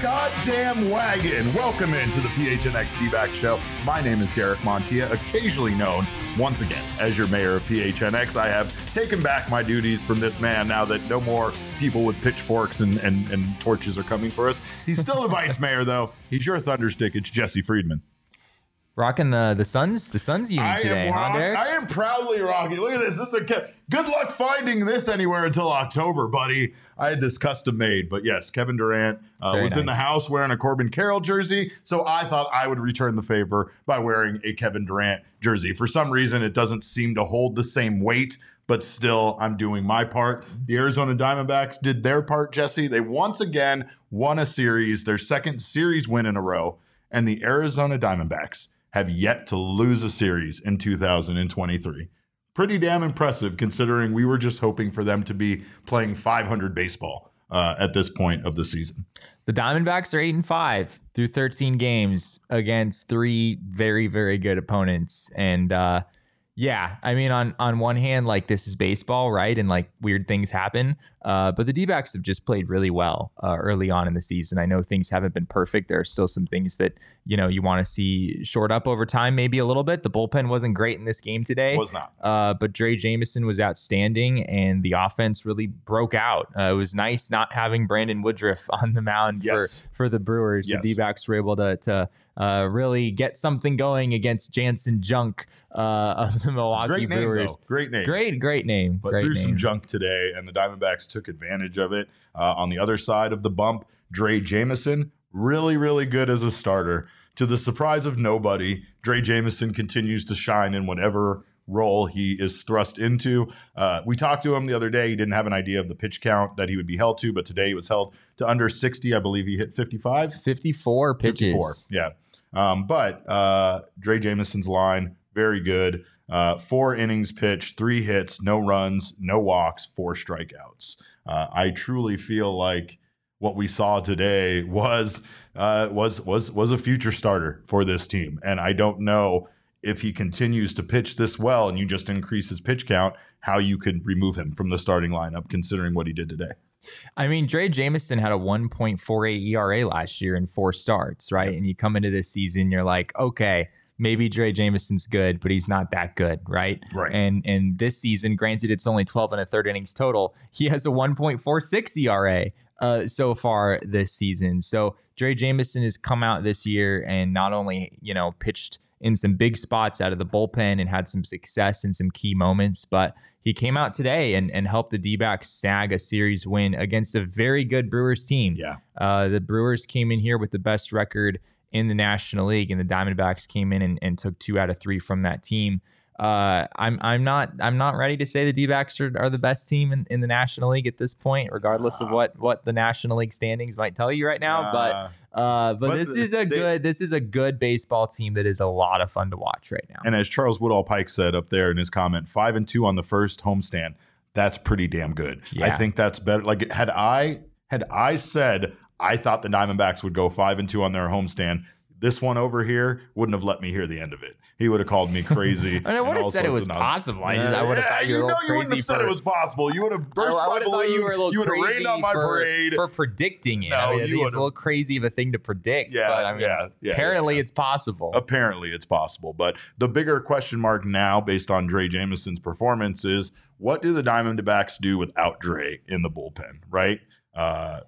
goddamn wagon. Welcome into the PHNX D-Back Show. My name is Derek Montilla, occasionally known once again as your mayor of PHNX. I have taken back my duties from this man now that no more people with pitchforks and, and, and torches are coming for us. He's still a vice mayor, though. He's your thunderstick. It's Jesse Friedman. Rocking the the Suns the Suns unit I today, am, huh, Derek? I am proudly rocking. Look at this. This is a good luck finding this anywhere until October, buddy. I had this custom made, but yes, Kevin Durant uh, was in the house wearing a Corbin Carroll jersey, so I thought I would return the favor by wearing a Kevin Durant jersey. For some reason, it doesn't seem to hold the same weight. But still, I'm doing my part. The Arizona Diamondbacks did their part, Jesse. They once again won a series, their second series win in a row. And the Arizona Diamondbacks have yet to lose a series in 2023. Pretty damn impressive considering we were just hoping for them to be playing 500 baseball uh, at this point of the season. The Diamondbacks are eight and five through 13 games against three very, very good opponents. And uh, yeah, I mean, on on one hand, like this is baseball, right? And like weird things happen. Uh, but the D backs have just played really well uh, early on in the season. I know things haven't been perfect. There are still some things that, you know, you want to see short up over time, maybe a little bit. The bullpen wasn't great in this game today. Was not. Uh, but Drey Jameson was outstanding, and the offense really broke out. Uh, it was nice not having Brandon Woodruff on the mound Yes. for for the Brewers. Yes. The D-backs were able to to uh, really get something going against Janson Junk uh, of the Milwaukee Great name, Brewers. though. Great name. Great, great name. but great threw name. some junk today, and the Diamondbacks took advantage of it. Uh, on the other side of the bump, Drey Jameson, really, really good as a starter. To the surprise of nobody, Drey Jameson continues to shine in whatever role he is thrust into. Uh, we talked to him the other day. He didn't have an idea of the pitch count that he would be held to, but today he was held to under 60. I believe he hit 55. 54 pitches. 54. Yeah. Um, but uh, Drey Jameson's line, very good. Uh, four innings pitched, three hits, no runs, no walks, four strikeouts. Uh, I truly feel like what we saw today was uh, was was was a future starter for this team, and I don't know if he continues to pitch this well and you just increase his pitch count, how you could remove him from the starting lineup, considering what he did today. I mean, Drey Jameson had a 1.48 ERA last year in four starts, right? And you come into this season, you're like, okay, maybe Drey Jameson's good, but he's not that good, right? Right. And and this season, granted, it's only 12 and a third innings total. He has a 1.46 ERA uh, so far this season. So Drey Jameson has come out this year and not only you know pitched in some big spots out of the bullpen and had some success in some key moments, but he came out today and, and helped the D-backs snag a series win against a very good Brewers team. Yeah. Uh, the Brewers came in here with the best record in the National League, and the Diamondbacks came in and, and took two out of three from that team. Uh, I'm I'm not I'm not ready to say the D-backs are, are the best team in, in the National League at this point, regardless of what what the National League standings might tell you right now. Uh, but uh, but, but this the- is a they- good this is a good baseball team that is a lot of fun to watch right now. And as Charles Woodall Pike said up there in his comment, five and two on the first homestand. That's pretty damn good. I think that's better. Like had I had I said I thought the Diamondbacks would go five and two on their homestand, this one over here wouldn't have let me hear the end of it. He would have called me crazy. And I would have said it was possible. I just I would have Yeah, thought you were know you wouldn't have said for- it was possible. You would have burst I, I my thought you were a little. You would have crazy rained on my for, parade. for predicting it. No, I, mean, you it's a little crazy of a thing to predict. Yeah, but I mean, yeah, yeah, apparently yeah. it's possible. Apparently, it's possible. But the bigger question mark now, based on Drey Jameson's performance, is what do the Diamondbacks do without Drey in the bullpen? Right. Uh,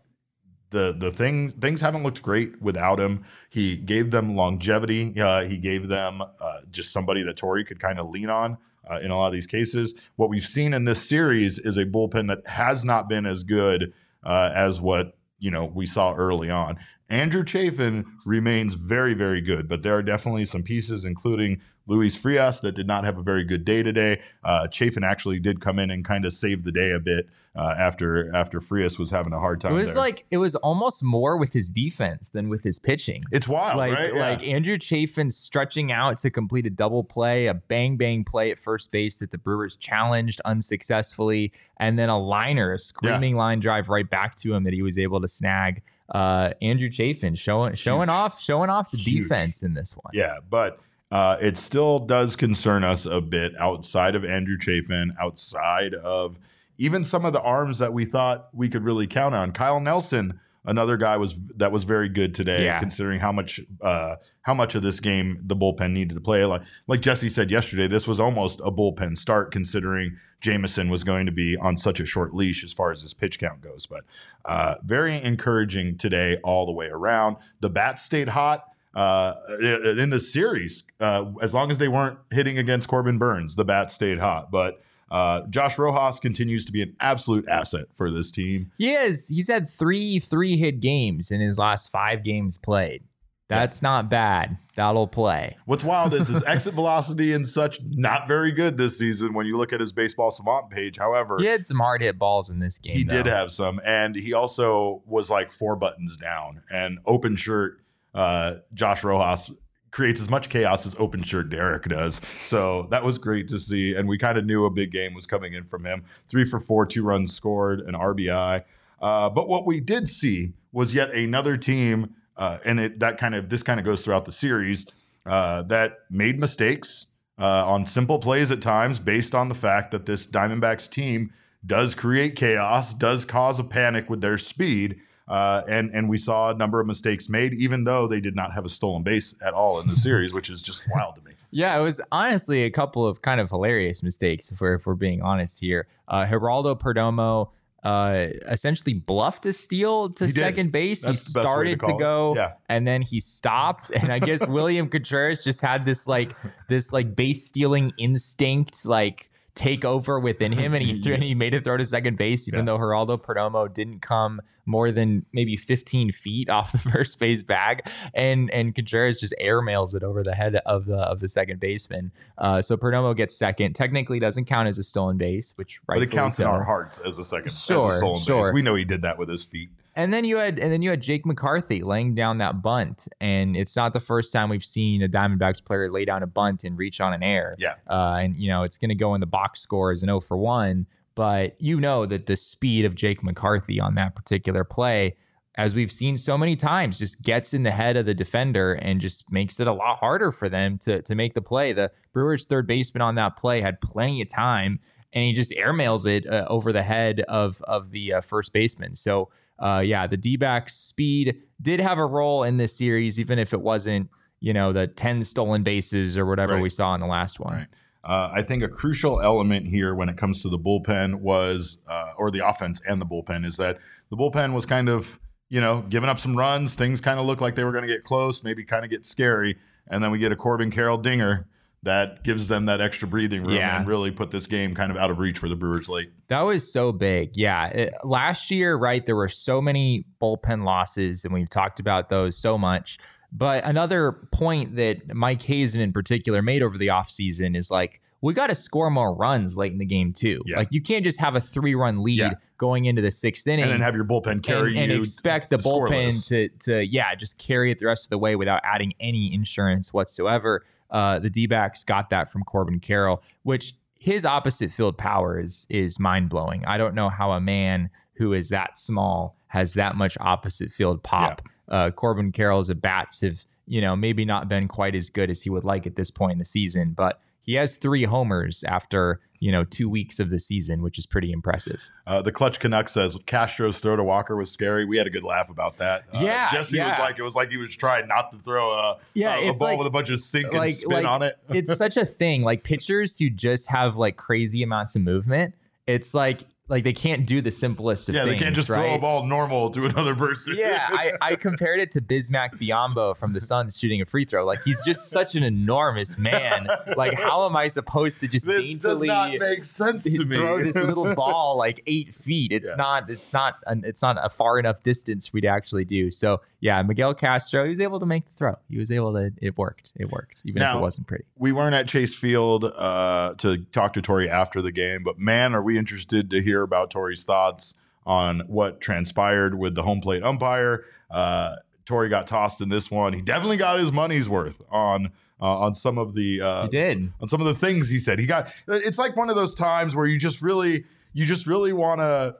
the the thing things haven't looked great without him. He gave them longevity. Uh, he gave them uh, just somebody that Torey could kind of lean on. Uh, in a lot of these cases, what we've seen in this series is a bullpen that has not been as good uh, as what you know we saw early on. Andrew Chafin remains very, very good, but there are definitely some pieces, including Luis Frias, that did not have a very good day today. Uh, Chafin actually did come in and kind of save the day a bit uh, after after Frias was having a hard time. it was there. like it was almost more with his defense than with his pitching. it's wild, like right? Yeah. like Andrew Chafin stretching out to complete a double play, a bang bang play at first base that the Brewers challenged unsuccessfully, and then a liner, a screaming line drive right back to him that he was able to snag. Uh, Andrew Chafin showing showing Huge. off showing off the Huge. defense in this one. Yeah, but uh, it still does concern us a bit outside of Andrew Chafin, outside of even some of the arms that we thought we could really count on. Kyle Nelson, another guy was that was very good today, Yeah. considering how much uh, how much of this game the bullpen needed to play. Like like Jesse said yesterday, this was almost a bullpen start, considering Jameson was going to be on such a short leash as far as his pitch count goes. But uh, very encouraging today all the way around. The bats stayed hot uh, in the series. Uh, as long as they weren't hitting against Corbin Burnes, the bats stayed hot. But uh, Josh Rojas continues to be an absolute asset for this team. He is. He's had three three hit games in his last five games played. That's not bad. That'll play. What's wild is his exit velocity and such not very good this season when you look at his baseball savant page. However, He had some hard hit balls in this game. he did have some, and he also was like four buttons down and open shirt. Uh, Josh Rojas creates as much chaos as open shirt Derek does. So that was great to see, and we kind of knew a big game was coming in from him. Three for four, two runs scored, an RBI. Uh, but what we did see was yet another team, uh, and it that kind of this kind of goes throughout the series uh, that made mistakes uh, on simple plays at times, based on the fact that this Diamondbacks team does create chaos, does cause a panic with their speed. Uh, and and we saw a number of mistakes made, even though they did not have a stolen base at all in the series, which is just wild to me. Yeah, it was honestly a couple of kind of hilarious mistakes if we're if we're being honest here. Uh, Geraldo Perdomo uh, essentially bluffed a steal to He did. second base. That's he way to started to, go, Yeah. and then he stopped. And I guess William Contreras just had this like this like base stealing instinct, like take over within him, and he threw, and he made a throw to second base, even Yeah. though Geraldo Perdomo didn't come more than maybe 15 feet off the first base bag, and and Contreras just airmails it over the head of the of the second baseman. Uh, so Perdomo gets second. Technically, doesn't count as a stolen base, which right. But it counts in our hearts as a second, as Sure, a stolen sure. base. We know he did that with his feet. And then you had and then you had Jake McCarthy laying down that bunt, and it's not the first time we've seen a Diamondbacks player lay down a bunt and reach on an air. Yeah. uh, and you know it's going to go in the box score as an 0 for one, but you know that the speed of Jake McCarthy on that particular play, as we've seen so many times, just gets in the head of the defender and just makes it a lot harder for them to to make the play. The Brewers' third baseman on that play had plenty of time, and he just airmails it uh, over the head of of the uh, first baseman. So. Uh, yeah, the D speed did have a role in this series, even if it wasn't, you know, the 10 stolen bases or whatever Right. we saw in the last one. Right. Uh, I think a crucial element here when it comes to the bullpen was, uh, or the offense and the bullpen, is that the bullpen was kind of, you know, giving up some runs. Things kind of looked like they were going to get close, maybe kind of get scary. And then we get a Corbin Carroll dinger that gives them that extra breathing room Yeah. and really put this game kind of out of reach for the Brewers late. That was so big. Yeah. It- last year, right, there were so many bullpen losses, and we've talked about those so much. But another point that Mike Hazen in particular made over the offseason is like, we got to score more runs late in the game, too. Yeah. Like, you can't just have a three run lead Yeah. going into the sixth inning. And then have your bullpen carry and, and expect the bullpen to to yeah just carry it the rest of the way without adding any insurance whatsoever. Uh, the D-backs got that from Corbin Carroll, which his opposite field power is is mind blowing. I don't know how a man who is that small has that much opposite field pop. Uh, Corbin Carroll's at bats have you know, maybe not been quite as good as he would like at this point in the season, but he has three homers after you know two weeks of the season, which is pretty impressive. Uh, the clutch Canuck says Castro's throw to Walker was scary. We had a good laugh about that. Uh, Yeah, Jesse yeah. was like it was like he was trying not to throw a, Yeah, a, a ball like- with a bunch of sink and spin like, on it. it's such a thing. Like pitchers who just have like crazy amounts of movement. It's like like they can't do the simplest of yeah, things. Yeah, they can't just right? throw a ball normal to another person. Yeah, I, I compared it to Bismack Biyombo from the Suns shooting a free throw. Like he's just such an enormous man. Like how am I supposed to just this does not make sense to me. throw this little ball like eight feet? It's Yeah. not. It's not. An, it's not a far enough distance for me to actually do. So yeah, Miguel Castro, he was able to make the throw. He was able to. It worked. It worked, even if it wasn't pretty. we weren't at Chase Field uh, to talk to Torey after the game, but man, are we interested to hear about Torey's thoughts on what transpired with the home plate umpire. Uh, Torey got tossed in this one. He definitely got his money's worth on uh, on some of the uh, He did. on some of the things he said. He got. It's like one of those times where you just really you just really want to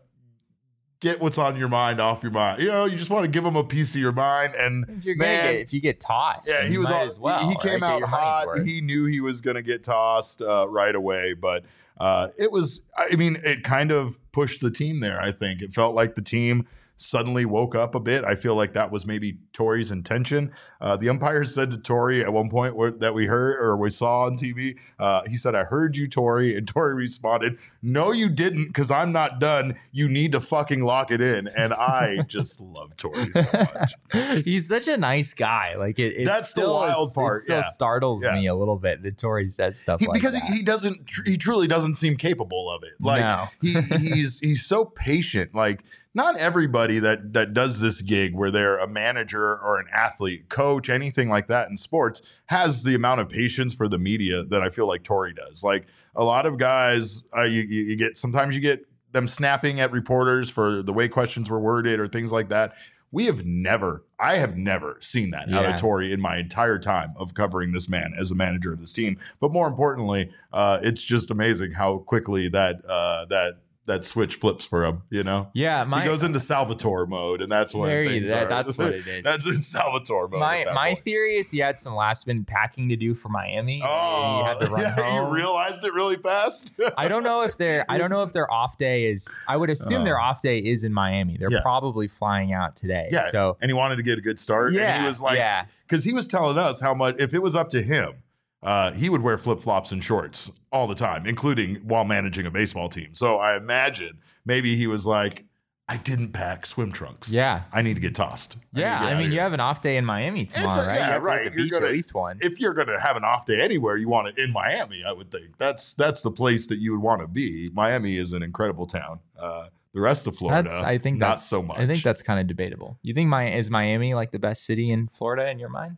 get what's on your mind off your mind. You know, you just want to give him a piece of your mind and If you're gonna man, get, if you get tossed, yeah, he was all, as well. he, he came right? Out hot. He knew he was going to get tossed uh, right away, but uh, it was. I mean, it kind of pushed the team there. I think it felt like the team suddenly woke up a bit. I feel like that was maybe Torey's intention. Uh, the umpire said to Torey at one point where, that we heard or we saw on TV, uh, he said, I heard you, Torey. And Torey responded, No, you didn't, because I'm not done. You need to fucking lock it in. And I just love Torey so much. He's such a nice guy. Like it, it That's the still wild is- part, It still yeah. starts Yeah. me a little bit that Torey says stuff He- like because that. he, he doesn't tr- he truly doesn't seem capable of it like No. he he's he's so patient like not everybody that that does this gig where they're a manager or an athlete coach anything like that in sports has the amount of patience for the media that i feel like torey does. Like a lot of guys uh, you, you you get sometimes you get them snapping at reporters for the way questions were worded or things like that. We have never, I have never seen that out of Torey in my entire time of covering this man as a manager of this team. But more importantly, uh, it's just amazing how quickly that uh, that that switch flips for him. You know, yeah, my he goes into uh, Salvatore mode, and that's when There you- things that- are- that's what it is. that's in Salvatore mode. my my point. theory is he had some last minute packing to do for Miami. Oh, he had to oh, run yeah, home. you realized it really fast. I don't know if their I don't know if their off day is. I would assume Oh. their uh. off day is in Miami. They're Yeah. probably flying out today. yeah, So and he wanted to get a good start. yeah, and he was like, yeah, because he was telling us how much if it was up to him uh, he would wear flip-flops and shorts all the time including while managing a baseball team so i imagine maybe he was like i didn't pack swim trunks yeah. i need to get tossed I need to Yeah, get I mean, you have an off day in Miami tomorrow, a- right? yeah, you right. You're gonna- at least once. if you're going to have an off day anywhere you want it in miami i would think that's that's the place that you would want to be miami is an incredible town uh, the rest of florida that's, I think not that's so much I think that's kind of debatable. You think my is Miami like the best city in Florida in your mind?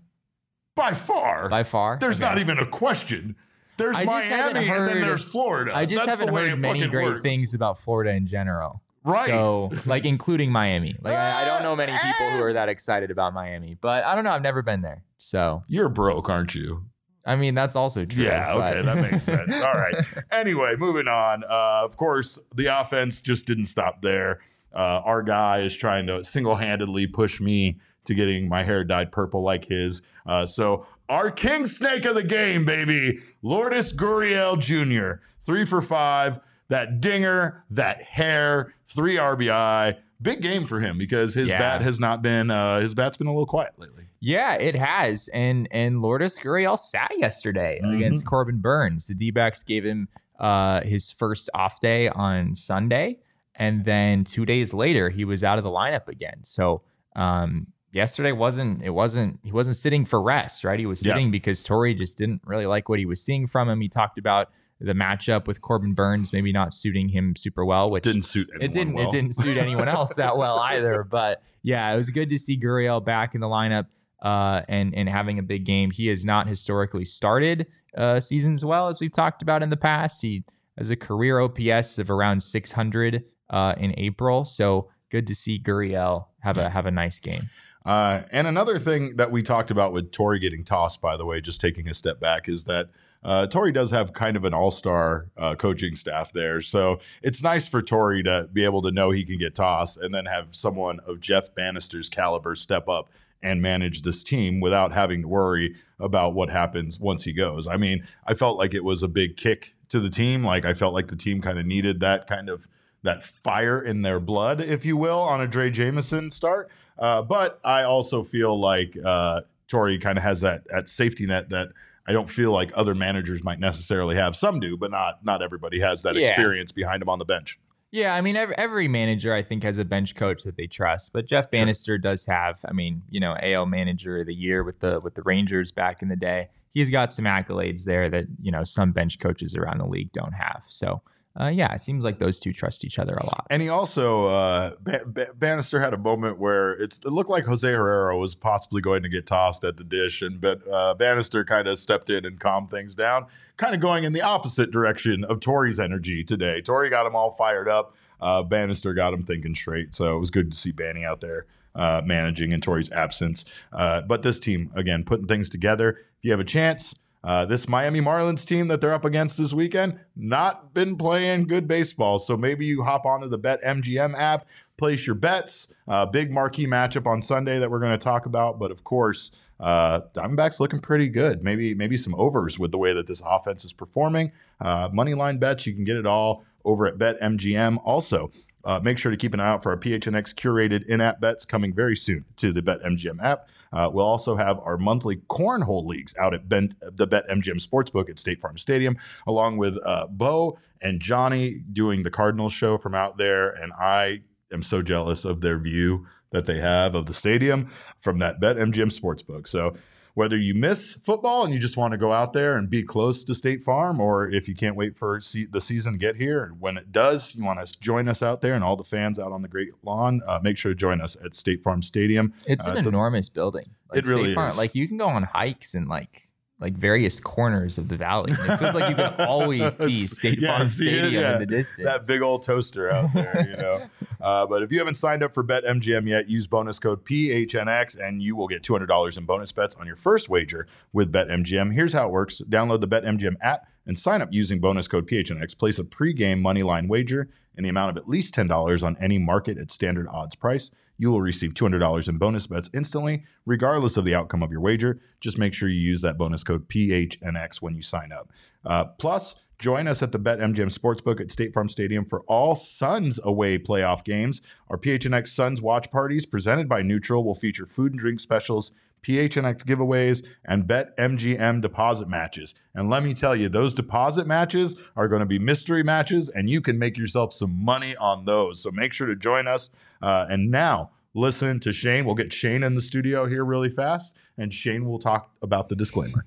By far By far, there's Okay. not even a question there's I just haven't miami and then there's florida I just That's haven't way heard many great works. things about Florida in general. Right. So, like, including Miami. Like, I, I don't know many people who are that excited about Miami, but I don't know. I've never been there. So, You're broke, aren't you? I mean, that's also true. Yeah, okay, that makes sense. All right. Anyway, moving on. Uh, of course, the offense just didn't stop there. Uh, our guy is trying to single handedly push me to getting my hair dyed purple like his. Uh, so, our king snake of the game, baby, Lourdes Gurriel Jr., three for five. That dinger, that hair, three RBI. Big game for him because his Yeah. bat has not been, uh, his bat's been a little quiet lately. Yeah, it has. And and Lourdes Gurriel sat yesterday Mhm. against Corbin Burnes. The D-backs gave him uh, his first off day on Sunday. And then two days later, he was out of the lineup again. So um, yesterday wasn't it wasn't he wasn't sitting for rest, right? He was Yeah. sitting because Torey just didn't really like what he was seeing from him. He talked about the matchup with Corbin Burnes maybe not suiting him super well, which Didn't suit anyone it didn't well. it didn't suit anyone else that well either but yeah it was good to see Gurriel back in the lineup uh, and and having a big game he has not historically started uh, seasons well as we've talked about in the past he has a career ops of around 600 uh, in april so good to see Gurriel have a have a nice game Uh, and another thing that we talked about with Torey getting tossed, by the way, just taking a step back, is that uh, Torey does have kind of an all star uh, coaching staff there. So it's nice for Torey to be able to know he can get tossed and then have someone of Jeff Banister's caliber step up and manage this team without having to worry about what happens once he goes. I mean, I felt like it was a big kick to the team. Like I felt like the team kind of needed that kind of that fire in their blood, if you will, on a Drey Jameson start. Uh, but I also feel like uh, kind of has that that safety net that I don't feel like other managers might necessarily have. Some do, but not not everybody has that Yeah. experience behind them on the bench. Yeah, I mean, every, every manager I think has a bench coach that they trust, but Jeff Banister does have. I mean, you know, AL Manager of the Year with the with the Rangers back in the day. He's got some accolades there that you know some bench coaches around the league don't have. So, uh, yeah, it seems like those two trust each other a lot. And he also uh, ba- ba- Banister had a moment where it looked like Jose Herrera was possibly going to get tossed at the dish, and but uh, Banister kind of stepped in and calmed things down, kind of going in the opposite direction of Torey's energy today. Torey got him all fired up. Uh, Banister got him thinking straight. So it was good to see Banny out there uh, managing in Torey's absence. Uh, but this team again putting things together. If you have a chance. Uh, this Miami Marlins team that they're up against this weekend, not been playing good baseball. So maybe you hop onto the Bet MGM app, place your bets. Uh, big marquee matchup on Sunday that we're going to talk about. But of course, uh, Diamondbacks looking pretty good. Maybe maybe some overs with the way that this offense is performing. Uh, money line bets, you can get it all over at Bet MGM. Also, uh, make sure to keep an eye out for our PHNX curated in-app bets coming very soon to the BetMGM app. Uh, we'll also have our monthly cornhole leagues out at ben, the BetMGM Sportsbook at State Farm Stadium, along with uh, Bo and Johnny doing the Cardinals show from out there. And I am so jealous of their view that they have of the stadium from that BetMGM Sportsbook. So whether you miss football and you just want to go out there and be close to State Farm, or if you can't wait for se- the season to get here, and when it does, you want to join us out there and all the fans out on the Great Lawn, uh, make sure to join us at State Farm Stadium. It's an Uh, the- enormous building. It really State Farm- is. Like you can go on hikes and like like various corners of the valley. It feels like you can always see State Yeah, Farm see it, Stadium yeah. in the distance. that big old toaster out there, you know. Uh, but if you haven't signed up for BetMGM yet, use bonus code PHNX and you will get $200 in bonus bets on your first wager with BetMGM. Here's how it works download the BetMGM app and sign up using bonus code PHNX. Place a pregame money line wager in the amount of at least $10 on any market at standard odds price. You will receive $200 in bonus bets instantly, regardless of the outcome of your wager. Just make sure you use that bonus code PHNX when you sign up. Uh, plus, Join us at the BetMGM Sportsbook at State Farm Stadium for all Suns away playoff games. Our PHNX Suns watch parties presented by NUTRL will feature food and drink specials, PHNX giveaways, and BetMGM deposit matches. And let me tell you, those deposit matches are going to be mystery matches, and you can make yourself some money on those. So make sure to join us. Uh, and now, listen to Shane. We'll get Shane in the studio here really fast, and Shane will talk about the disclaimer.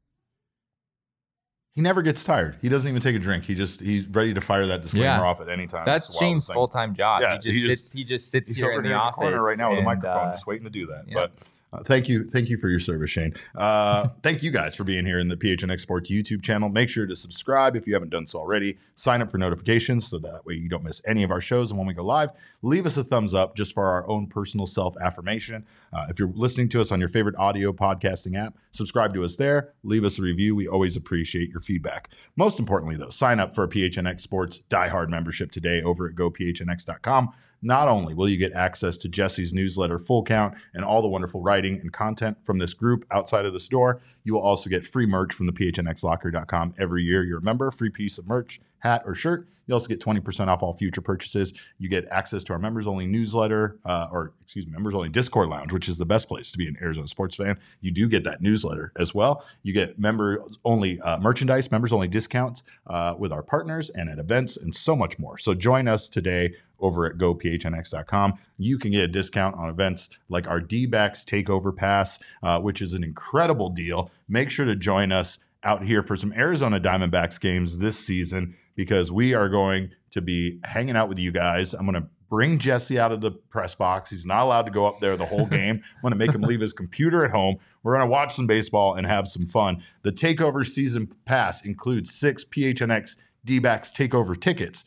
He never gets tired. He doesn't even take a drink. He just he's ready to fire that disclaimer Yeah. off at any time. That's It's the wildest Shane's full time job. Yeah, he just he just- sits. He just sits here in the in the office corner right now with a microphone, uh, just waiting to do that. yeah. But uh, thank you, thank you for your service, Shane. Uh, thank you guys for being here in the PHNX Sports YouTube channel. Make sure to subscribe if you haven't done so already. Sign up for notifications so that way you don't miss any of our shows. And when we go live, leave us a thumbs up just for our own personal self affirmation. Uh, if you're listening to us on your favorite audio podcasting app, subscribe to us there. Leave us a review. We always appreciate your feedback. Most importantly, though, sign up for a PHNX Sports Die Hard membership today over at gophnx.com. Not only will you get access to Jesse's newsletter, Full Count, and all the wonderful writing and content from this group outside of the store, you will also get free merch from the phnxlocker.com every year. You're a member, free piece of merch, hat, or shirt. You also get 20% off all future purchases. You get access to our members only newsletter, uh, or excuse me, members only Discord lounge, which is the best place to be an Arizona sports fan. You do get that newsletter as well. You get member only uh, merchandise, members only discounts uh, with our partners and at events, and so much more. So join us today over at gophnx.com. You can get a discount on events like our D-backs takeover pass, uh, which is an incredible deal. Make sure to join us out here for some Arizona Diamondbacks games this season because we are going to be hanging out with you guys. I'm going to bring Jesse out of the press box. He's not allowed to go up there the whole game. I'm going to make him leave his computer at home. We're going to watch some baseball and have some fun. The Takeover season pass includes six PHNX D backs Takeover tickets,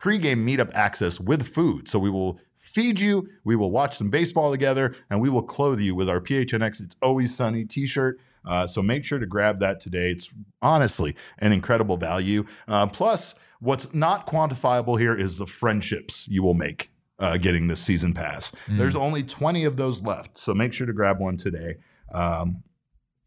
pregame meetup access with food. So we will feed you, we will watch some baseball together, and we will clothe you with our PHNX It's Always Sunny t shirt. Uh, so make sure to grab that today. It's honestly an incredible value. Uh, plus, what's not quantifiable here is the friendships you will make uh, getting this season pass. Mm. There's only 20 of those left. So make sure to grab one today. Um,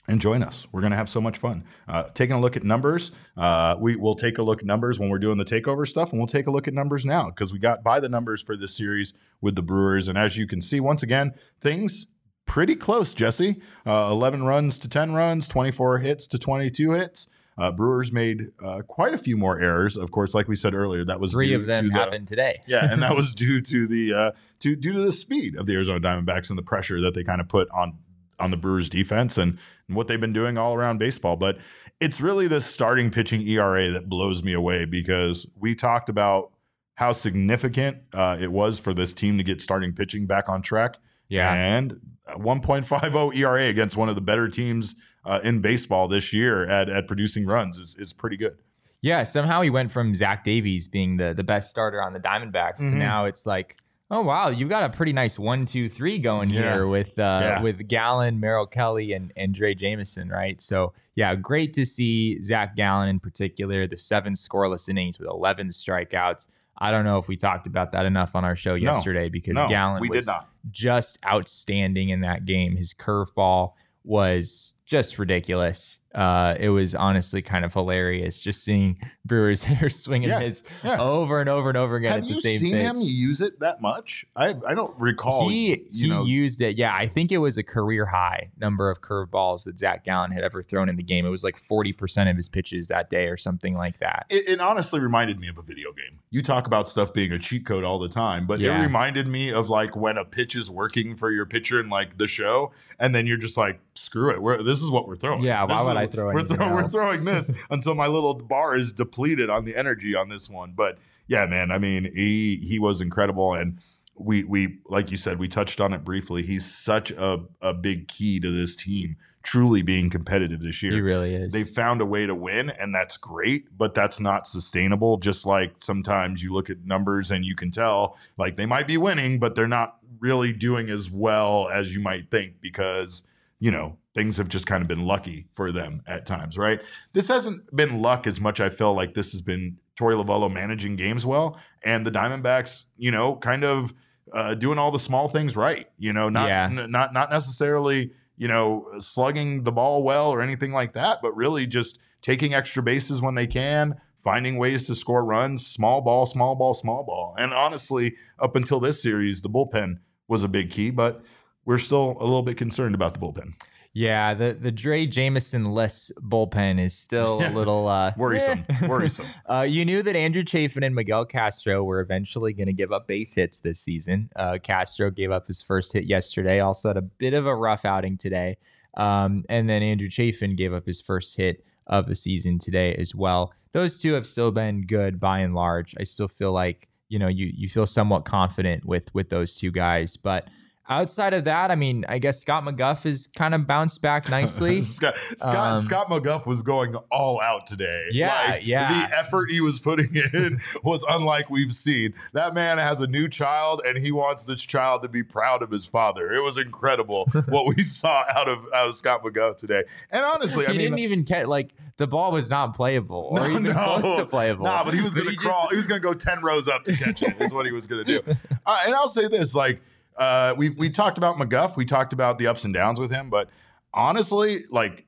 and join us. We're going to have so much fun. Uh, taking a look at numbers, uh, we will take a look at numbers when we're doing the takeover stuff, and we'll take a look at numbers now because we got by the numbers for this series with the Brewers. And as you can see, once again, things pretty close, Jesse. Uh, 11 runs to 10 runs, 24 hits to 22 hits. Uh, Brewers made uh, quite a few more errors. Of course, like we said earlier, that was Three due of them to the- happened today. yeah, and that was due to the uh, to due to the speed of the Arizona Diamondbacks and the pressure that they kind of put on on the Brewers defense and, and what they've been doing all around baseball. But it's really the starting pitching ERA that blows me away because we talked about how significant uh, it was for this team to get starting pitching back on track. Yeah. And 1.50 ERA against one of the better teams uh, in baseball this year at, at producing runs is, is pretty good. Yeah, somehow he went from Zach Davies being the the best starter on the Diamondbacks to Mhm. now it's like, oh wow, you've got a pretty nice one, two, three going Yeah. here with uh, Yeah. with Gallen, Merrill Kelly, and and Drey Jameson, right? So yeah, great to see Zach Gallen in particular, the seven scoreless innings with eleven strikeouts. I don't know if we talked about that enough on our show yesterday because No, Gallen we was just outstanding in that game. His curveball was just ridiculous. Uh, it was honestly kind of hilarious just seeing Brewers hitters swinging Yeah, his yeah. over and over and over again Have at the you same seen pitch. him use it that much? I I don't recall. he he know, used it. Yeah, I think it was a career high number of curveballs that Zach Gallen had ever thrown in the game. It was like forty percent of his pitches that day or something like that. it, it honestly reminded me of a video game. You talk about stuff being a cheat code all the time, but Yeah. it reminded me of like when a pitch is working for your pitcher in like the show, and then you're just like, screw it, we're, this is what we're throwing. Yeah, why would I throw We're, throw- we're throwing this until my little bar is depleted on the energy on this one. But yeah, man, I mean, he he was incredible, and we we like you said, we touched on it briefly. He's such a a big key to this team truly being competitive this year He really is. they found a way to win and that's great but that's not sustainable just like sometimes you look at numbers and you can tell like they might be winning but they're not really doing as well as you might think because you know things have just kind of been lucky for them at times right this hasn't been luck as much i feel like this has been Torey Lovullo managing games well and the diamondbacks you know kind of uh, doing all the small things right you know not Yeah. n- not not necessarily you know, slugging the ball well or anything like that, but really just taking extra bases when they can, finding ways to score runs, small ball, small ball, small ball. And honestly, up until this series, the bullpen was a big key, but we're still a little bit concerned about the bullpen. Yeah, the the Drey Jameson less bullpen is still a little uh, Worrisome, worrisome. Uh, you knew that Andrew Chafin and Miguel Castro were eventually going to give up base hits this season. Uh, Castro gave up his first hit yesterday, also had a bit of a rough outing today. Um, and then Andrew Chafin gave up his first hit of the season today as well. Those two have still been good by and large. I still feel like you know you you feel somewhat confident with with those two guys, but outside of that, I mean, I guess Scott McGough has kind of bounced back nicely. Scott Scott, Um, Scott McGough was going all out today. Yeah, Like, yeah. The effort he was putting in was unlike we've seen. That man has a new child, and he wants this child to be proud of his father. It was incredible what we saw out of out of Scott McGough today. And honestly, I mean he didn't even catch like the ball was not playable or No, even no. close to playable. Nah, but he was going to just- crawl. he was going to go ten rows up to catch it. is what he was going to do. Uh, and I'll say this: like uh, we we talked about McGough, we talked about the ups and downs with him, but honestly, like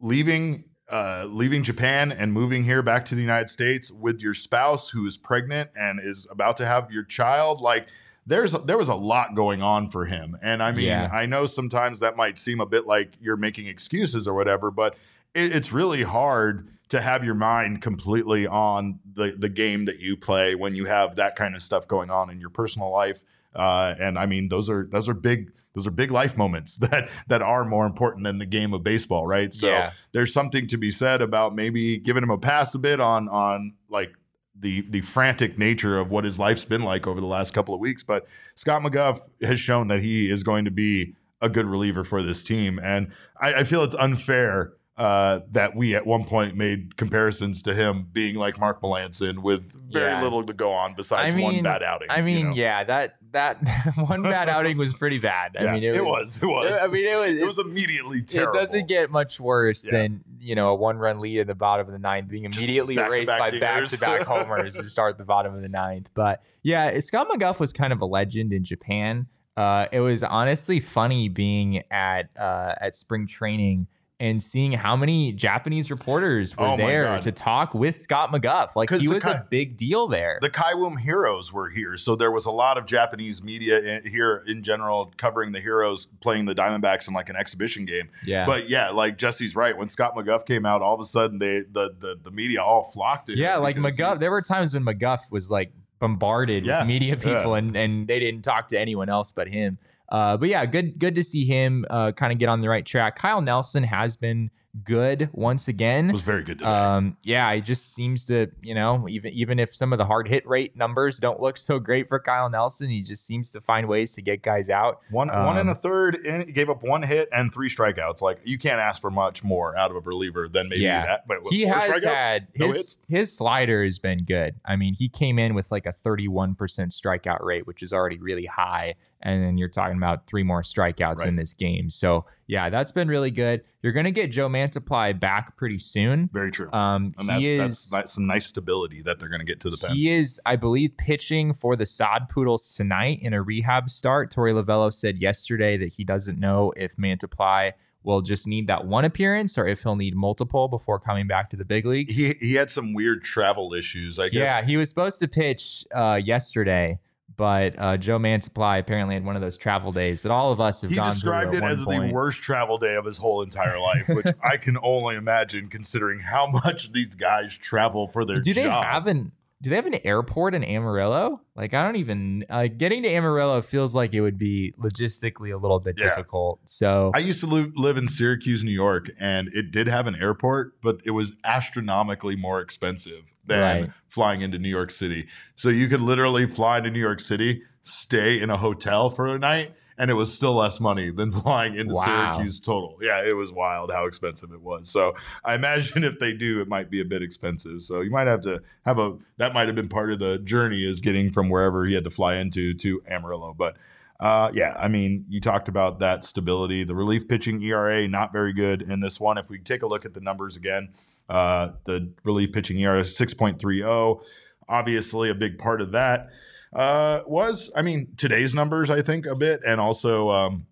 leaving uh, leaving Japan and moving here back to the United States with your spouse who is pregnant and is about to have your child, like. There's there was a lot going on for him, and I mean Yeah. I know sometimes that might seem a bit like you're making excuses or whatever, but it, it's really hard to have your mind completely on the the game that you play when you have that kind of stuff going on in your personal life. Uh, and I mean, those are those are big those are big life moments that that are more important than the game of baseball, right? So Yeah. there's something to be said about maybe giving him a pass a bit on on like the the frantic nature of what his life's been like over the last couple of weeks. But Scott McGough has shown that he is going to be a good reliever for this team, and I, I feel it's unfair uh, that we at one point made comparisons to him being like Mark Melancon with very Yeah. little to go on besides I mean, one bad outing. I you mean, know? yeah, that that one bad outing was pretty bad. I Yeah, mean, it, it was, was. It was. I mean, it was. it was immediately terrible. It doesn't get much worse Yeah. than you know a one-run lead in the bottom of the ninth being immediately erased back-to-back by dingers. back-to-back homers to start the bottom of the ninth. But yeah, Scott McGough was kind of a legend in Japan. Uh, it was honestly funny being at uh, at spring training and seeing how many Japanese reporters were Oh there to talk with Scott McGough. Like he was ki- a big deal there. the Kiwoom heroes were here, so there was a lot of Japanese media in, here in general covering the heroes playing the Diamondbacks in like an exhibition game. yeah. But yeah, like Jesse's right. When Scott McGough came out, all of a sudden they the the, the media all flocked to. Yeah, like McGough. There were times when McGuff was like bombarded Yeah, with media yeah. people, and and they didn't talk to anyone else but him. Uh, but yeah, good good to see him uh, kind of get on the right track. Kyle Nelson has been good once again. It was very good today. Um, yeah, it just seems to, you know, even even if some of the hard hit rate numbers don't look so great for Kyle Nelson, he just seems to find ways to get guys out. one one and um, a third, and he gave up one hit and three strikeouts. Like you can't ask for much more out of a reliever than maybe Yeah. that. But he has had no his hits. his slider has been good. I mean, he came in with like a 31% strikeout rate, which is already really high. And then you're talking about three more strikeouts Right. in this game. So yeah, that's been really good. You're gonna get Joe Mantiply back pretty soon. Very true. Um, and he that's is that's some nice stability that they're going to get to the pen. he is, I believe, pitching for the Sod Poodles tonight in a rehab start. Torey Lovullo said yesterday that he doesn't know if Mantiply will just need that one appearance or if he'll need multiple before coming back to the big leagues. he he had some weird travel issues. I guess. Yeah, he was supposed to pitch uh, yesterday, but uh, Joe Mantiply apparently had one of those travel days that all of us have he gone described through it as point. the worst travel day of his whole entire life, which I can only imagine considering how much these guys travel for their Do they job. have an Do they have an airport in Amarillo? Like I don't even like getting to Amarillo feels like it would be logistically a little bit Yeah. difficult. So I used to live, live in Syracuse, New York, and it did have an airport, but it was astronomically more expensive than Right. flying into New York City. So you could literally fly into New York City, stay in a hotel for a night, and it was still less money than flying into Wow. Syracuse total. Yeah, it was wild how expensive it was. So I imagine if they do, it might be a bit expensive. So you might have to have a that might have been part of the journey is getting from wherever he had to fly into to Amarillo. But uh, yeah, I mean, you talked about that stability. The relief pitching ERA not very good in this one. If we take a look at the numbers again, uh, the relief pitching ERA is six point three zero. Obviously, a big part of that uh, was, I mean, today's numbers. I think a bit, and also um,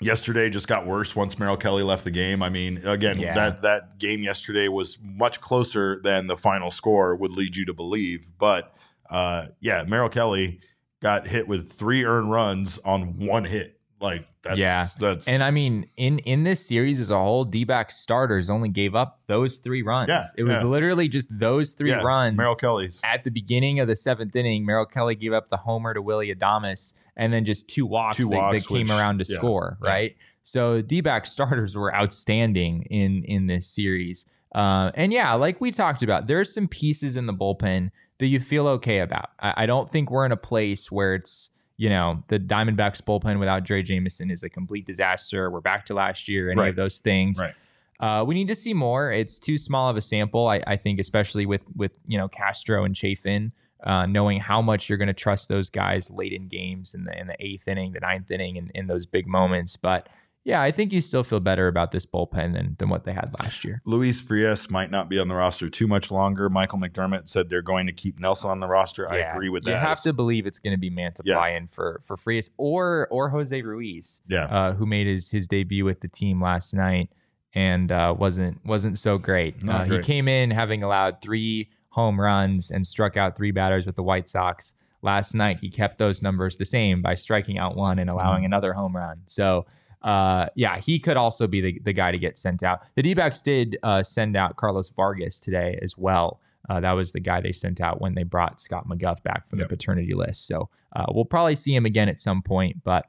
yesterday just got worse once Merrill Kelly left the game. I mean, again, Yeah. that that game yesterday was much closer than the final score would lead you to believe. But uh, yeah, Merrill Kelly got hit with three earned runs on one hit. Like that's Yeah. that's and I mean in in this series as a whole, D-back starters only gave up those three runs. Yeah, it was yeah. literally just those three yeah, runs. Merrill Kelly's. at the beginning of the seventh inning, Merrill Kelly gave up the homer to Willy Adames and then just two walks, Two that, walks, that came which- around to yeah, score, right? So D-back starters were outstanding in in this series. Uh, and yeah, like we talked about, there's some pieces in the bullpen that you feel okay about. I, I don't think we're in a place where it's, you know, the Diamondbacks bullpen without Drey Jameson is a complete disaster. We're back to last year, any Right. of those things. Right. Uh, we need to see more. It's too small of a sample, I, I think, especially with with you know Castro and Chafin, uh, knowing how much you're going to trust those guys late in games in the in the eighth inning, the ninth inning, and in those big moments. But yeah, I think you still feel better about this bullpen than than what they had last year. Luis Frias might not be on the roster too much longer. Michael McDermott said they're going to keep Nelson on the roster. I agree with that. You have to believe it's going to be Mantiply in for for Frias or or Jose Ruiz, yeah. uh, who made his his debut with the team last night and uh, wasn't wasn't so great. Uh, great. He came in having allowed three home runs and struck out three batters with the White Sox. Last night, he kept those numbers the same by striking out one and allowing Mm-hmm. another home run. So, uh, yeah, he could also be the, the guy to get sent out. The D backs did uh, send out Carlos Vargas today as well. Uh, that was the guy they sent out when they brought Scott McGough back from Yep. the paternity list. So, uh, we'll probably see him again at some point. But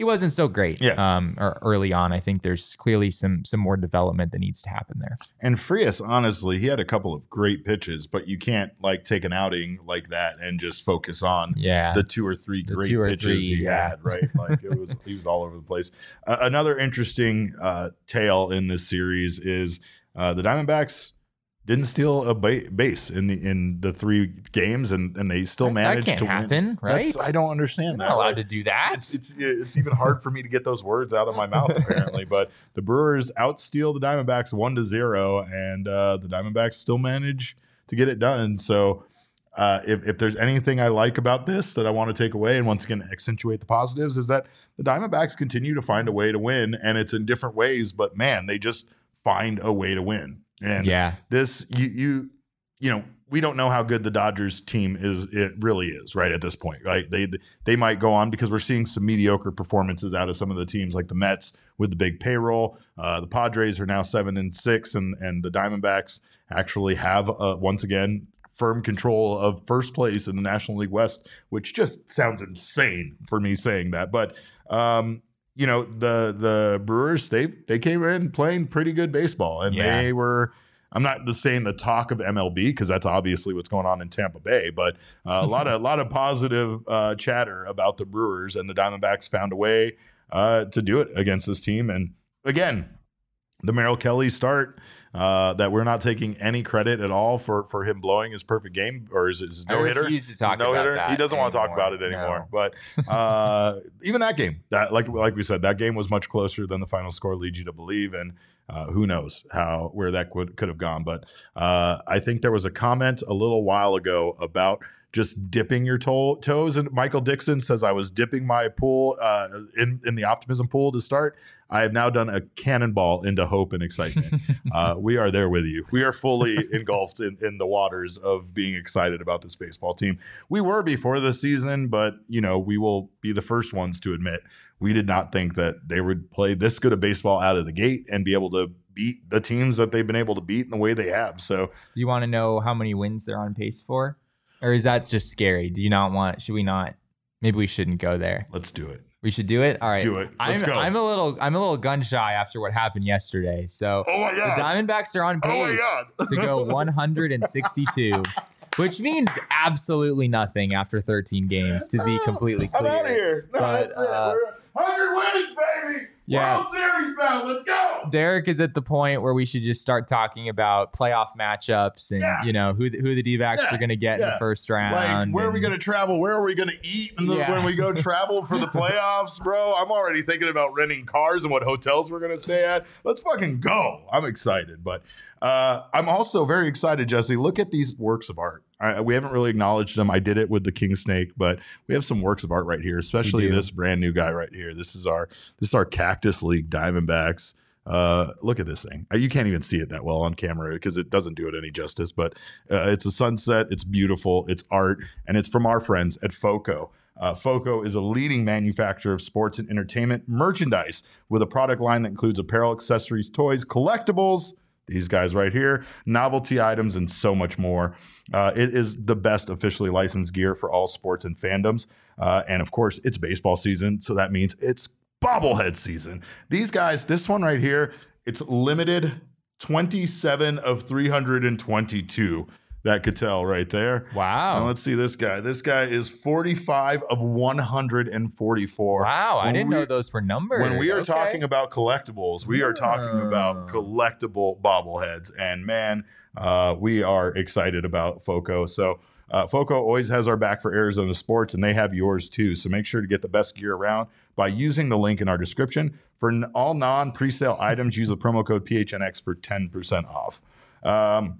he wasn't so great. Yeah. Um, or early on, I think there's clearly some some more development that needs to happen there. And Frias, honestly, he had a couple of great pitches, but you can't like take an outing like that and just focus on Yeah. the two or three The great or pitches three, he yeah. had, right? Like it was he was all over the place. Uh, another interesting uh, tale in this series is uh, the Diamondbacks didn't steal a ba- base in the in the three games, and and they still That- that managed can't to happen, win. right? That's, I don't understand You're that. allowed to do that. it's, it's it's even hard for me to get those words out of my mouth apparently. But the Brewers outsteal the Diamondbacks one to zero, and uh, the Diamondbacks still manage to get it done. So. Uh, if, if there's anything I like about this that I want to take away, and once again accentuate the positives, is that the Diamondbacks continue to find a way to win, and it's in different ways. But man, they just find a way to win. And yeah. this you you you know we don't know how good the Dodgers team is it really is right at this point. Right they they might go on because we're seeing some mediocre performances out of some of the teams like the Mets with the big payroll. Uh, the Padres are now seven and six and and the Diamondbacks actually have uh, once again firm control of first place in the National League West which just sounds insane for me saying that. But um you know the the Brewers they they came in playing pretty good baseball and Yeah. they were I'm not just saying the talk of MLB because that's obviously what's going on in Tampa Bay, but uh, a lot of a lot of positive uh, chatter about the Brewers and the Diamondbacks found a way uh, to do it against this team. And again, the Merrill Kelly start uh, that we're not taking any credit at all for for him blowing his perfect game or his, his no hitter. to talk no about hitter. that He doesn't want to talk about it anymore. No. But uh, even that game, that like like we said, that game was much closer than the final score leads you to believe. And uh, who knows how where that could could have gone. But uh, I think there was a comment a little while ago about just dipping your toe, toes. And Michael Dixon says I was dipping my pool uh, in in the optimism pool to start. I have now done a cannonball into hope and excitement. uh, we are there with you. We are fully engulfed in, in the waters of being excited about this baseball team. We were before the season, but you know we will be the first ones to admit we did not think that they would play this good of baseball out of the gate and be able to beat the teams that they've been able to beat in the way they have. So Do you want to know how many wins they're on pace for? Or is that just scary? Do you not want should we not maybe we shouldn't go there. let's do it. We should do it. All right. Do it. Let's I'm go. I'm a little I'm a little gun shy after what happened yesterday. So Oh my the Diamondbacks are on Oh pace God. to go 162, which means absolutely nothing after 13 games. To be completely clear. I'm out of here. No, But, that's it. uh, We're 100 wins, baby. Yeah. World Series bound. Let's go. Derek is at the point where we should just start talking about playoff matchups and Yeah. you know who the, who the D-backs Yeah. are going to get in the first round. Like, where are we going to travel? Where are we going to eat Yeah. when we go travel for the playoffs, bro? I'm already thinking about renting cars and what hotels we're going to stay at. Let's fucking go. I'm excited. But uh, I'm also very excited, Jesse. Look at these works of art. I, we haven't really acknowledged them. I did it with the King Snake, but we have some works of art right here, especially this brand new guy right here. This is our this is our Cactus League Diamondbacks. Uh, look at this thing. Uh, You can't even see it that well on camera because it doesn't do it any justice. But uh, it's a sunset. It's beautiful. It's art, and it's from our friends at Foco. Uh, Foco is a leading manufacturer of sports and entertainment merchandise with a product line that includes apparel, accessories, toys, collectibles. These guys right here, novelty items, and so much more. Uh, it is the best officially licensed gear for all sports and fandoms. Uh, and of course, it's baseball season, so that means it's bobblehead season. These guys, this one right here, it's limited 27 of 322. That could tell right there. Wow. And let's see this guy. This guy is 45 of 144. Wow, I didn't we- know those were numbers. When we are Okay. talking about collectibles, we are talking about collectible bobbleheads. And man, uh, we are excited about FOCO. So, uh, FOCO always has our back for Arizona sports, and they have yours too. So make sure to get the best gear around by using the link in our description. For n- all non presale items, use the promo code PHNX for 10% off. Um,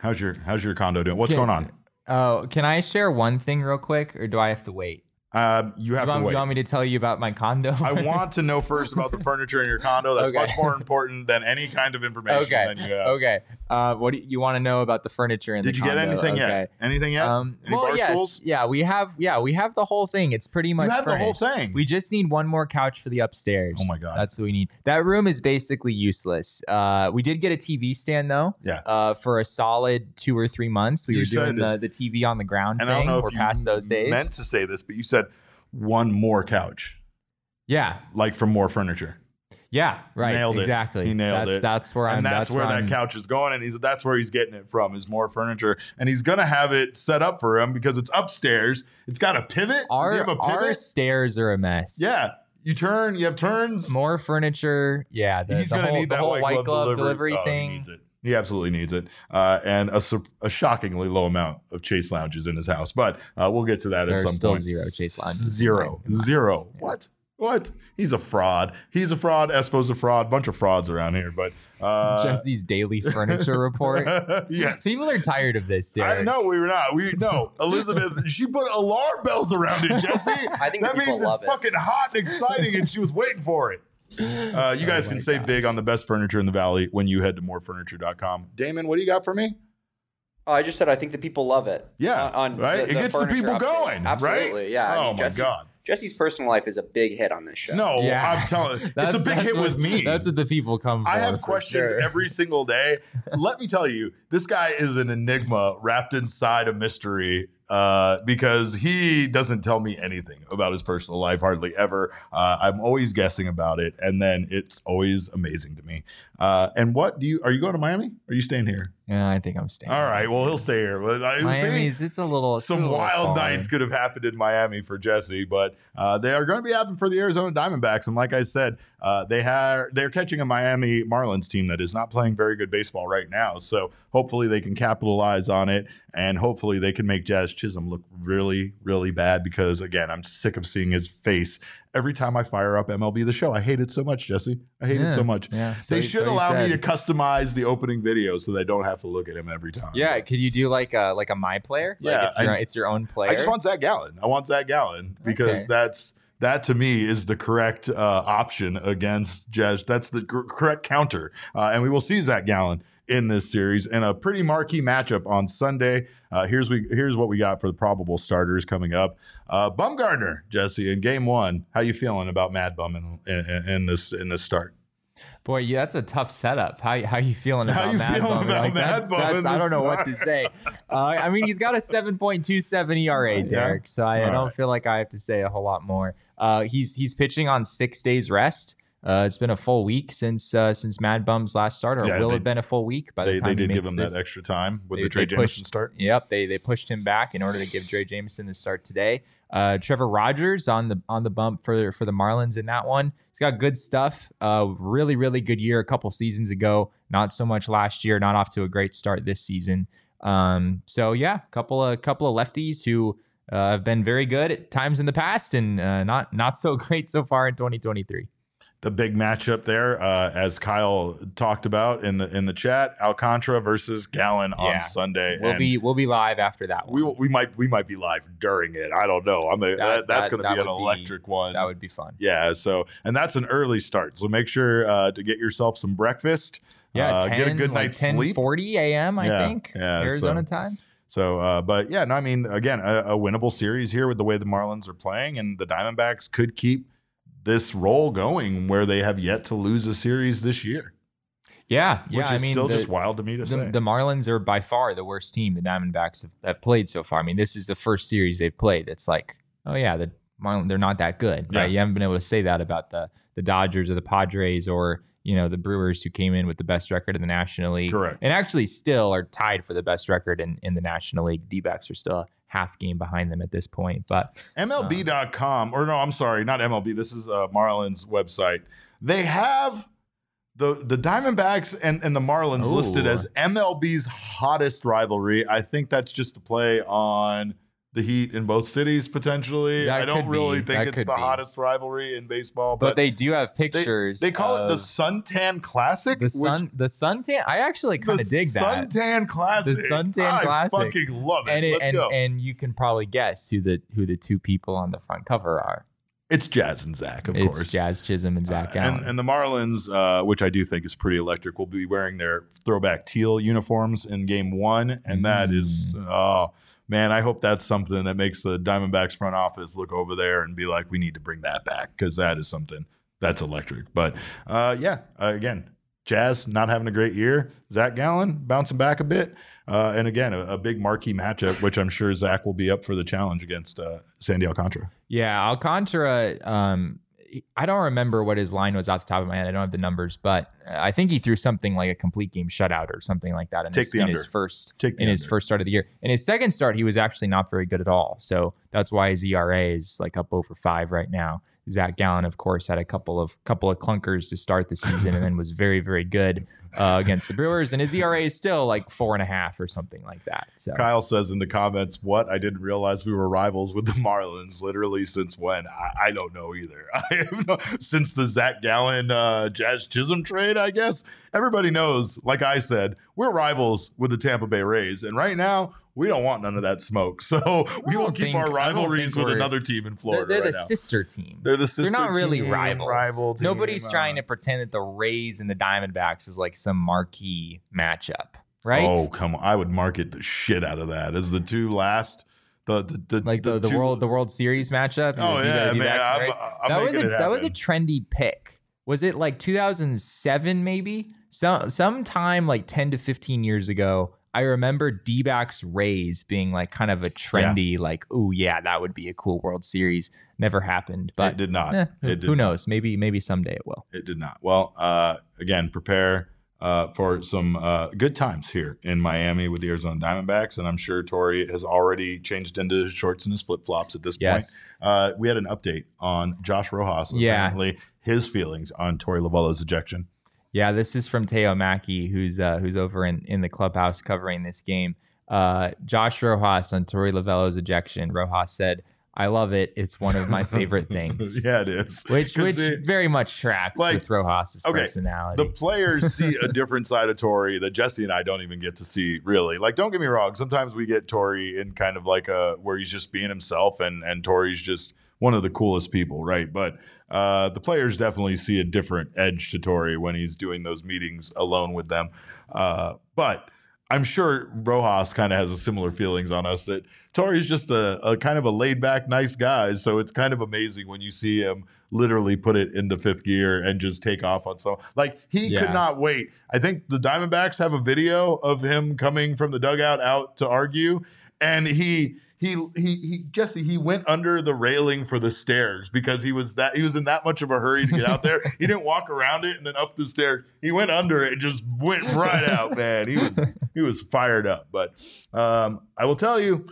how's your How's your condo doing? What's Can- going on? Oh, can I share one thing real quick, or do I have to wait? Um, you have you, to want, wait. you want me to tell you about my condo? I want to know first about the furniture in your condo. That's Okay. much more important than any kind of information okay. that you have. Okay. Uh, what do you, you want to know about the furniture in Did the you get anything okay. yet? Anything yet? Um, Any well, yes, stools? yeah, we have, yeah, we have the whole thing. It's pretty much you have the whole thing. We just need one more couch for the upstairs. Oh my God. that's what we need. That room is basically useless. Uh, we did get a TV stand though. Yeah. Uh, for a solid two or three months, we You were doing the the TV on the ground and I thing. don't know We're if you past those days. meant to say this, but you said one more couch. Yeah. like from more furniture. Yeah. Right. Nailed it. exactly. He nailed that's, it. That's where I'm. and that's, where, I'm, that couch is going, and he's that's where he's getting it from is more furniture, and he's gonna have it set up for him because it's upstairs. It's got a pivot. Our a our stairs are a mess. yeah, you turn. You have turns. More furniture. Yeah. The, he's the gonna whole, need the that whole white, glove, delivery, Oh, He thing. Needs it. He absolutely needs it, uh, and a, a shockingly low amount of chase lounges in his house. But uh, we'll get to that There's at some still point. zero chase lounges. in Zero. my- in my Zero. Yeah. What? What? He's a fraud. He's a fraud. Espo's a fraud. Bunch of frauds around here. But uh, Jesse's daily furniture report. yes. People are tired of this, Derek. I know we were not. We no Elizabeth. she put alarm bells around it, Jesse. I think that means it's it. fucking hot and exciting, and she was waiting for it. Uh, you guys Oh can my save gosh. big on the best furniture in the valley when you head to morefurniture.com. Damon, what do you got for me? Oh, I just said I think the people love it. Yeah, on, on right? the- It gets the people updates. going, right? Absolutely, yeah. I Oh mean, my Jesse's, God. Jesse's personal life is a big hit on this show. No, Yeah. I'm telling you, it's a big hit what- with me. That's what the people come for. I have for questions sure. every single day. Let me tell you, this guy is an enigma wrapped inside a mystery uh, because he doesn't tell me anything about his personal life, hardly ever. Uh, I'm always guessing about it, and then it's always amazing to me. Uh, and what do you? Are you going to Miami? Or are you staying here? Yeah, I think I'm staying. All right. Well, he'll stay here. But I- Miami's. It's a little. it's a some little wild far. nights could have happened in Miami for Jesse, but uh, they are going to be happening for the Arizona Diamondbacks. And like I said, uh, they have they're catching a Miami Marlins team that is not playing very good baseball right now. So hopefully they can capitalize on it, and hopefully they can make Jazz Chisholm look really, really bad. Because again, I'm sick of seeing his face every time I fire up MLB the Show. I hate it so much, Jesse. I hate it so much. Yeah. They So- should so you allow me to customize the opening video so they don't have to look at him every time. Yeah, could you do like a like a my player? Yeah, like it's your, I- it's your own player. I just want Zach Gallen. I want Zach Gallen because Okay. that's that to me is the correct uh, option against Jazz. That's the cor- correct counter, uh, and we will see Zach Gallen in this series in a pretty marquee matchup on Sunday. Uh, here's we here's what we got for the probable starters coming up. Uh, Bumgarner, Jesse, in Game One. How you feeling about Mad Bum in, in, in this in this start? Boy, yeah, that's a tough setup. How how you feeling about you Mad feeling Bum? about Like, Mad that's, Bum that's, I don't know what to say. Uh, I mean, he's got a 7.27 ERA, Yeah. Derek. So I, I don't right. feel like I have to say a whole lot more. Uh, he's he's pitching on six days rest. Uh, it's been a full week since uh, since Mad Bum's last start, or Yeah, will they- have been a full week by the They, time they he did give him this. that extra time with they- the Drey they pushed- start. Yep, they they pushed him back in order to give Drey Jameson the start today. Uh, Trevor Rogers on the on the bump for for the Marlins in that one. He's got good stuff. Uh, really really good year a couple seasons ago. Not so much last year. Not off to a great start this season. Um, so yeah, a couple of couple of lefties who have been very good at times in the past and uh, not not so great so far in 2023. the big matchup there, uh, as Kyle talked about in the in the chat, Alcantara versus Gallen on Sunday. We'll And be we'll be live after that one. we will- we might we might be live during it. I don't know. I'm a, that, that's that- going to be an would be- electric one. that would be fun. yeah. So and that's an early start. So make sure uh, to get yourself some breakfast. Yeah, uh, 10, get a good like night's sleep. 10:40 a.m. I Yeah, think yeah, Arizona so- time. So, uh, but yeah, no, I mean, again, a, a winnable series here with the way the Marlins are playing, and the Diamondbacks could keep this roll going where they have yet to lose a series this year, Yeah, yeah. which I is mean, still the, just wild to me to the, say. the Marlins are by far the worst team the Diamondbacks have, have played so far. I mean, this is the first series they've played that's like, oh yeah, the Marlins they're not that good. Yeah. Right? You haven't been able to say that about the the Dodgers or the Padres or you know the Brewers who came in with the best record in the National League. Correct. And actually still are tied for the best record in, in the National League. D-backs are still a half game behind them at this point. But MLB.com, or no, I'm sorry, not MLB. This is uh, Marlins website. They have the the Diamondbacks and, and the Marlins listed as MLB's hottest rivalry. I think that's just a play on the Heat in both cities potentially. That I don't really be. think That it's the be. hottest rivalry in baseball, but, but, they do have pictures. they call it the Suntan Classic. the sun the suntan. I actually kind of dig that. Suntan Classic. The Suntan I Classic. fucking love it. and it, Let's and, go. and you can probably guess who the who the two people on the front cover are. it's Jazz and Zach, of it's course. Jazz Chisholm and Zach Uh, Allen. and, and the Marlins, uh, which I do think is pretty electric, will be wearing their throwback teal uniforms in Game One, and that is, Mm. oh man, I hope that's something that makes the Diamondbacks front office look over there and be like, we need to bring that back because that is something that's electric. But uh, yeah, uh, again, Jazz not having a great year, Zach Gallen bouncing back a bit. Uh, and again, a, a big marquee matchup, which I'm sure Zach will be up for the challenge against uh, Sandy Alcantara. yeah, Alcantara. Um, I don't remember what his line was off the top of my head. I don't have the numbers, but I think he threw something like a complete game shutout or something like that in, Take his, the in under. his first Take the in his first start of the year. In his second start, he was actually not very good at all. So that's why his ERA is like up over five right now. Zach Gallen, of course, had a couple of couple of clunkers to start the season, and then was very very good uh, against the Brewers. And his ERA is still like four and a half or something like that. So Kyle says in the comments, "What? I didn't realize we were rivals with the Marlins. Literally since when? I, I don't know either. Since the Zach Gallen uh, Jazz Chisholm trade, I guess. Everybody knows. Like I said, we're rivals with the Tampa Bay Rays, and right now we don't want none of that smoke. So we will keep think- our rivalries with another team in they're, Florida. they're right the sister team. They're the sister. They're not really team, rivals. Rival team, Nobody's uh, trying to pretend that the Rays and the Diamondbacks is like some marquee matchup, right? Oh come on! I would market the shit out of that as the two last. The, the, the like the, the, two- world the World Series matchup. Oh yeah, man! I'm, Rays. I'm that was a that was a trendy pick. Was it like 2007 maybe? Some sometime like 10 to 15 years ago. I remember D-backs Rays being like kind of a trendy like, oh yeah, that would be a cool World Series. Never happened, but it did not. eh, it did who knows? Maybe maybe someday it will. It did not. Well, uh, again, prepare uh, for some uh, good times here in Miami with the Arizona Diamondbacks, and I'm sure Torey has already changed into his shorts and his flip flops at this Yes. point. Uh, we had an update on Josh Rojas. Yeah. Apparently, his feelings on Torey Lovullo's ejection. Yeah, this is from Theo Mackie, who's uh, who's over in, in the clubhouse covering this game. Uh, Josh Rojas on Torey Lovullo's ejection. Rojas said, "I love it. It's one of my favorite things." yeah, it is. Which which it- very much tracks like, with Rojas's okay, personality. the players see a different side of Torey that Jesse and I don't even get to see really. Like, don't get me wrong. Sometimes we get Torey in kind of like a where he's just being himself, and and Torey's just one of the coolest people, right? But uh, the players definitely see a different edge to Torey when he's doing those meetings alone with them. Uh, but I'm sure Rojas kind of has a similar feelings on us that Torey's just a, a kind of a laid back, nice guy. So it's kind of amazing when you see him literally put it into fifth gear and just take off on so like he Yeah. could not wait. I think the Diamondbacks have a video of him coming from the dugout out to argue, and he. He, he he Jesse he went under the railing for the stairs because he was that he was in that much of a hurry to get out there. he didn't walk around it and then up the stairs. He went under it and just went right out, man. He was he was fired up. But um, I will tell you,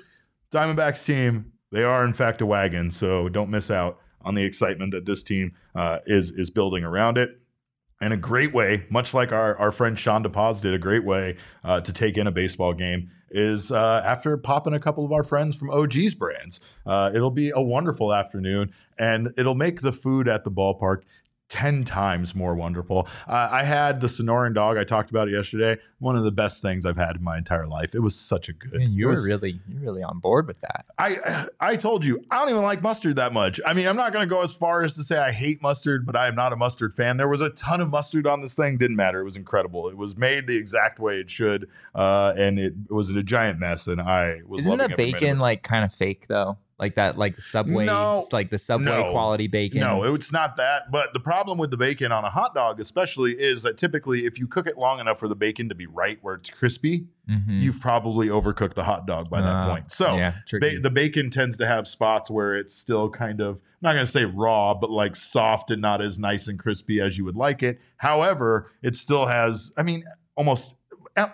Diamondbacks team, they are in fact a wagon, so don't miss out on the excitement that this team uh, is is building around it. And a great way, much like our, our friend Sean DePaz did, a great way uh, to take in a baseball game is uh, after popping a couple of our friends from OG's brands. Uh, it'll be a wonderful afternoon, and it'll make the food at the ballpark 10 times more wonderful. Uh, I had the Sonoran dog. I talked about it yesterday. One of the best things I've had in my entire life. It was such a good. Man, you it were really you're really on board with that. I I told you I don't even like mustard that much. I mean, I'm not going to go as far as to say I hate mustard, but I am not a mustard fan. There was a ton of mustard on this thing. Didn't matter. It was incredible. It was made the exact way it should, uh, and it was a giant mess. And I was Isn't the bacon like kind of fake though? Like that, like the subway, No. it's like the subway No. quality bacon. No, it's not that. But the problem with the bacon on a hot dog, especially, is that typically if you cook it long enough for the bacon to be right where it's crispy, Mhm. you've probably overcooked the hot dog by that Uh, point. So yeah, ba- the bacon tends to have spots where it's still kind of I'm not going to say raw, but like soft and not as nice and crispy as you would like it. However, it still has. I mean, almost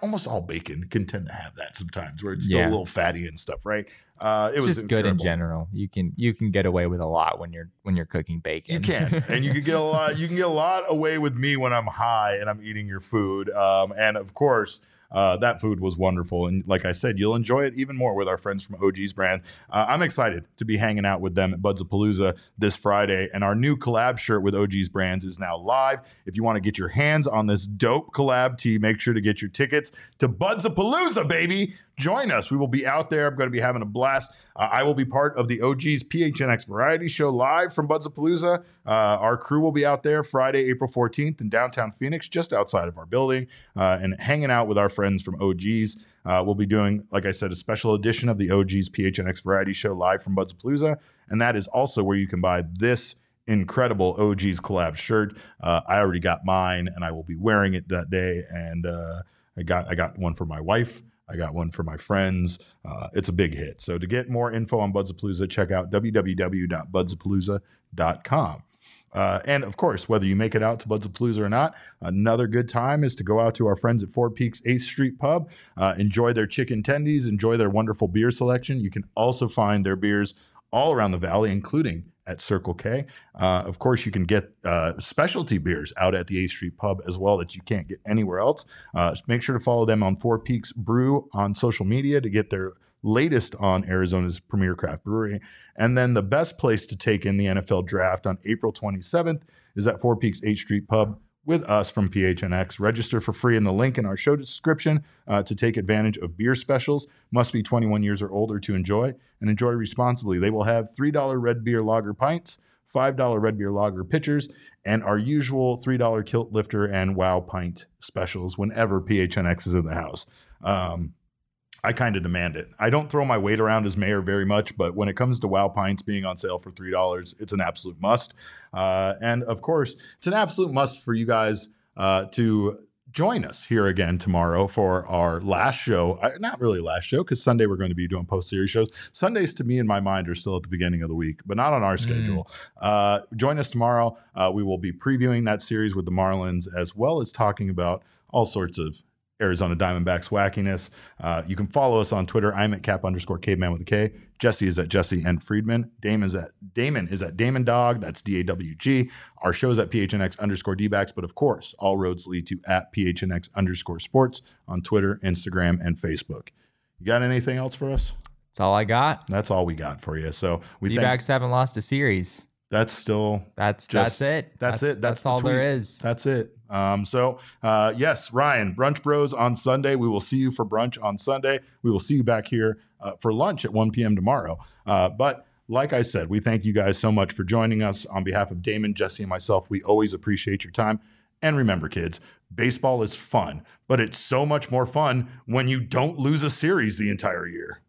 almost all bacon can tend to have that sometimes, where it's still Yeah. a little fatty and stuff, right? Uh, it it's was just good in general. You can you can get away with a lot when you're when you're cooking bacon. You can, and you can get a lot. You can get a lot away with me when I'm high and I'm eating your food. Um, and of course, uh, that food was wonderful. And like I said, you'll enjoy it even more with our friends from OG's brand. Uh, I'm excited to be hanging out with them at Budsapalooza this Friday. And our new collab shirt with OG's brands is now live. If you want to get your hands on this dope collab tee, make sure to get your tickets to Budsapalooza, baby. Join us. We will be out there. I'm going to be having a blast. Uh, I will be part of the OG's PHNX Variety Show live from Budsapalooza. Uh, our crew will be out there Friday, April 14th in downtown Phoenix, just outside of our building, uh, and hanging out with our friends from OG's. Uh, we'll be doing, like I said, a special edition of the OG's PHNX Variety Show live from Buds Palooza. And that is also where you can buy this incredible OG's collab shirt. Uh, I already got mine, and I will be wearing it that day. And uh, I got I got one for my wife. I got one for my friends. Uh, it's a big hit. So to get more info on Buds Palooza, check out www.budsapalooza.com. Uh, and of course, whether you make it out to Budsapalooza or not, another good time is to go out to our friends at Four Peaks 8th Street Pub, uh, enjoy their chicken tendies, enjoy their wonderful beer selection. You can also find their beers all around the valley, including at Circle K. Uh, of course, you can get uh, specialty beers out at the 8th Street Pub as well that you can't get anywhere else. Uh, make sure to follow them on Four Peaks Brew on social media to get their latest on Arizona's premier craft brewery. And then the best place to take in the NFL draft on April 27th is at Four Peaks 8th Street Pub with us from PHNX. Register for free in the link in our show description uh, to take advantage of beer specials. Must be 21 years or older to enjoy and enjoy responsibly. They will have $3 red beer lager pints, $5 red beer lager pitchers, and our usual $3 kilt lifter and wow pint specials whenever PHNX is in the house. Um, I kind of demand it. I don't throw my weight around as mayor very much, but when it comes to Wow Pints being on sale for three dollars, it's an absolute must. Uh, and of course, it's an absolute must for you guys uh, to join us here again tomorrow for our last show. Not really last show because Sunday we're going to be doing post series shows. Sundays to me in my mind are still at the beginning of the week, but not on our schedule. Uh, join us tomorrow. Uh, we will be previewing that series with the Marlins as well as talking about all sorts of Arizona Diamondbacks wackiness. Uh, you can follow us on Twitter. I'm at cap underscore caveman with a K. Jesse is at Jesse and Friedman. Damon is at Damon is at Damon Dog. That's D A W G. Our show is at PHNX underscore D-backs, but of course, all roads lead to at PHNX underscore sports on Twitter, Instagram, and Facebook. You got anything else for us? That's all I got. That's all we got for you. So we D think backs haven't lost a series. That's still That's Just- that's it. that's it. That's the all there tweet. is. That's it. Um, so, uh, yes, Ryan, Brunch Bros on Sunday. We will see you for brunch on Sunday. We will see you back here uh, for lunch at 1 p.m. tomorrow. Uh, but like I said, we thank you guys so much for joining us. On behalf of Damon, Jesse, and myself, we always appreciate your time. And remember, kids, baseball is fun, but it's so much more fun when you don't lose a series the entire year.